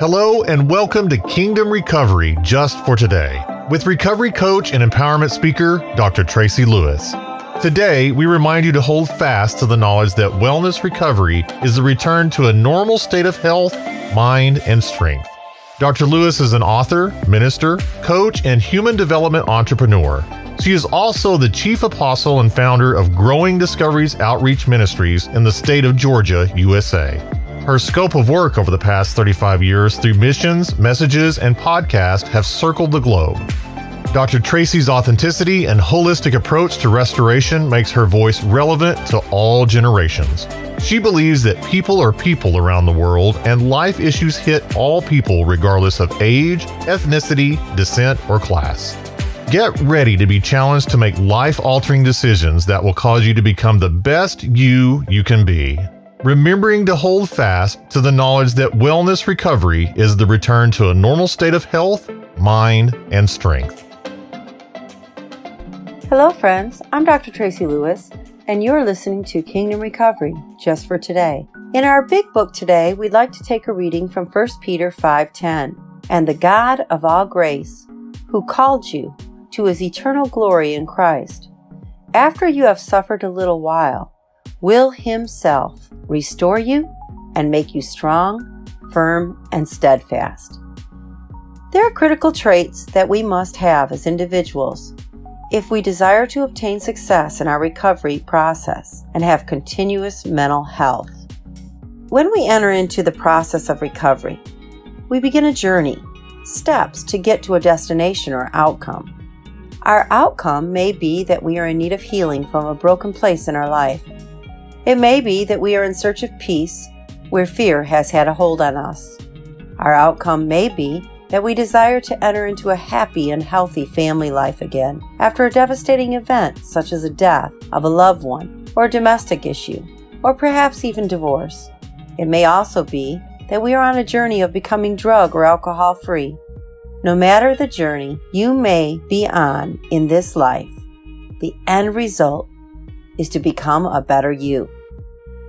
Hello, and welcome to Kingdom Recovery Just for Today with recovery coach and empowerment speaker, Dr. Tracy Lewis. Today, we remind you to hold fast to the knowledge that wellness recovery is the return to a normal state of health, mind, and strength. Dr. Lewis is an author, minister, coach, and human development entrepreneur. She is also the chief apostle and founder of Growing Discoveries Outreach Ministries in the state of Georgia, USA. Her scope of work over the past 35 years through missions, messages, and podcasts have circled the globe. Dr. Tracy's authenticity and holistic approach to restoration makes her voice relevant to all generations. She believes that people are people around the world and life issues hit all people regardless of age, ethnicity, descent, or class. Get ready to be challenged to make life altering decisions that will cause you to become the best you you can be. Remembering to hold fast to the knowledge that wellness recovery is the return to a normal state of health, mind, and strength. Hello, friends. I'm Dr. Tracy Lewis, and you're listening to Kingdom Recovery just for today. In our big book today, we'd like to take a reading from 1 Peter 5:10. And the God of all grace, who called you to his eternal glory in Christ, after you have suffered a little while, will himself restore you and make you strong, firm, and steadfast. There are critical traits that we must have as individuals if we desire to obtain success in our recovery process and have continuous mental health. When we enter into the process of recovery, we begin a journey, steps to get to a destination or outcome. Our outcome may be that we are in need of healing from a broken place in our life it may be that we are in search of peace where fear has had a hold on us. Our outcome may be that we desire to enter into a happy and healthy family life again after a devastating event such as a death of a loved one or a domestic issue, or perhaps even divorce. It may also be that we are on a journey of becoming drug or alcohol free. No matter the journey you may be on in this life, the end result is to become a better you.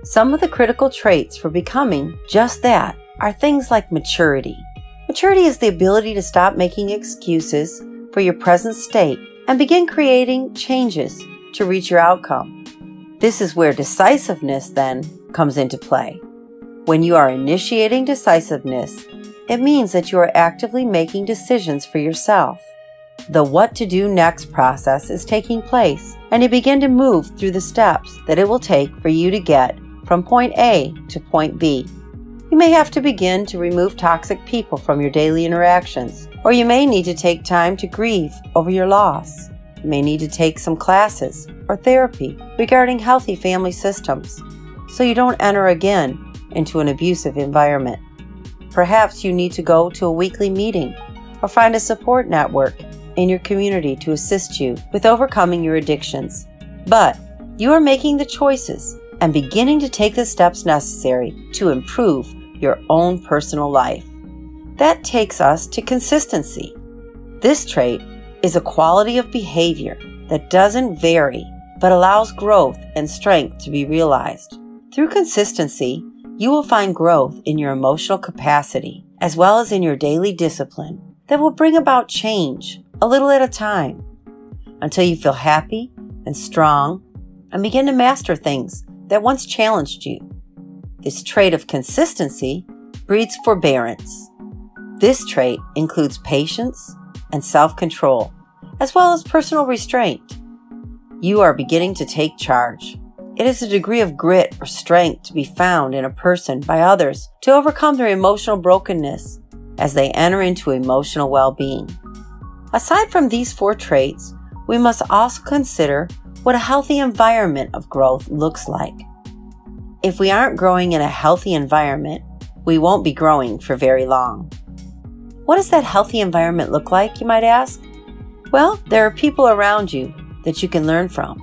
Some of the critical traits for becoming just that are things like maturity. Maturity is the ability to stop making excuses for your present state and begin creating changes to reach your outcome. This is where decisiveness then comes into play. When you are initiating decisiveness, it means that you are actively making decisions for yourself. The what to do next process is taking place, and you begin to move through the steps that it will take for you to get from point A to point B. You may have to begin to remove toxic people from your daily interactions, or you may need to take time to grieve over your loss. You may need to take some classes or therapy regarding healthy family systems so you don't enter again into an abusive environment. Perhaps you need to go to a weekly meeting or find a support network in your community to assist you with overcoming your addictions. But you are making the choices and beginning to take the steps necessary to improve your own personal life. That takes us to consistency. This trait is a quality of behavior that doesn't vary but allows growth and strength to be realized. Through consistency, you will find growth in your emotional capacity as well as in your daily discipline that will bring about change a little at a time until you feel happy and strong and begin to master things that once challenged you. This trait of consistency breeds forbearance. This trait includes patience and self control, as well as personal restraint. You are beginning to take charge. It is a degree of grit or strength to be found in a person by others to overcome their emotional brokenness as they enter into emotional well being. Aside from these four traits, we must also consider what a healthy environment of growth looks like. If we aren't growing in a healthy environment, we won't be growing for very long. What does that healthy environment look like, you might ask? Well, there are people around you that you can learn from.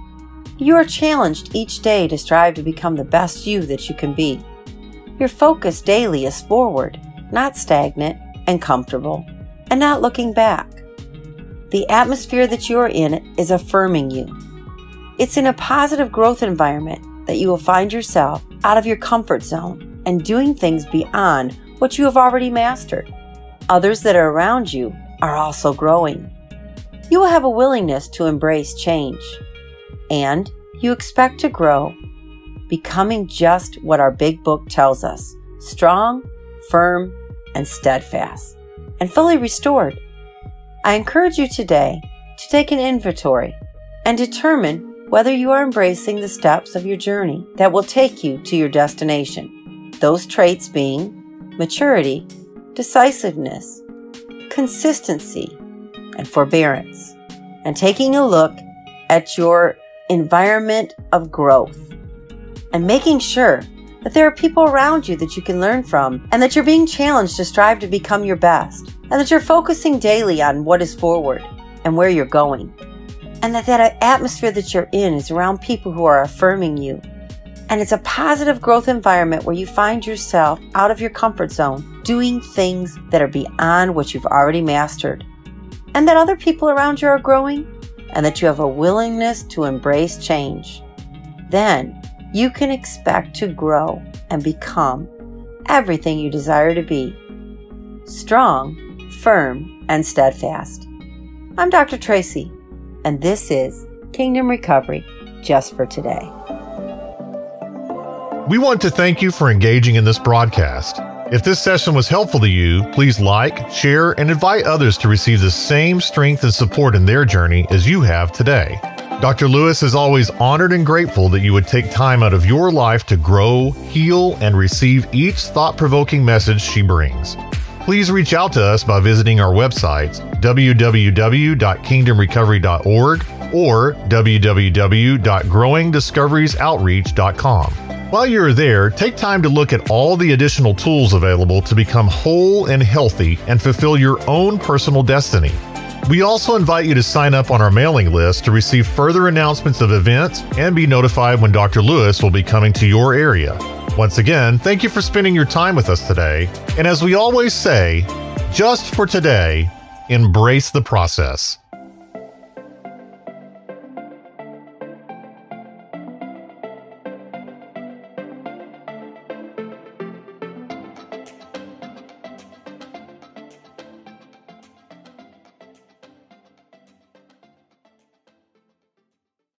You are challenged each day to strive to become the best you that you can be. Your focus daily is forward, not stagnant and comfortable, and not looking back. The atmosphere that you are in is affirming you. It's in a positive growth environment that you will find yourself out of your comfort zone and doing things beyond what you have already mastered. Others that are around you are also growing. You will have a willingness to embrace change, and you expect to grow, becoming just what our big book tells us strong, firm, and steadfast, and fully restored. I encourage you today to take an inventory and determine whether you are embracing the steps of your journey that will take you to your destination. Those traits being maturity, decisiveness, consistency, and forbearance. And taking a look at your environment of growth and making sure that there are people around you that you can learn from and that you're being challenged to strive to become your best and that you're focusing daily on what is forward and where you're going and that that atmosphere that you're in is around people who are affirming you and it's a positive growth environment where you find yourself out of your comfort zone doing things that are beyond what you've already mastered and that other people around you are growing and that you have a willingness to embrace change then you can expect to grow and become everything you desire to be strong, firm, and steadfast. I'm Dr. Tracy, and this is Kingdom Recovery just for today. We want to thank you for engaging in this broadcast. If this session was helpful to you, please like, share, and invite others to receive the same strength and support in their journey as you have today. Dr. Lewis is always honored and grateful that you would take time out of your life to grow, heal, and receive each thought provoking message she brings. Please reach out to us by visiting our websites www.kingdomrecovery.org or www.growingdiscoveriesoutreach.com. While you're there, take time to look at all the additional tools available to become whole and healthy and fulfill your own personal destiny. We also invite you to sign up on our mailing list to receive further announcements of events and be notified when Dr. Lewis will be coming to your area. Once again, thank you for spending your time with us today. And as we always say, just for today, embrace the process.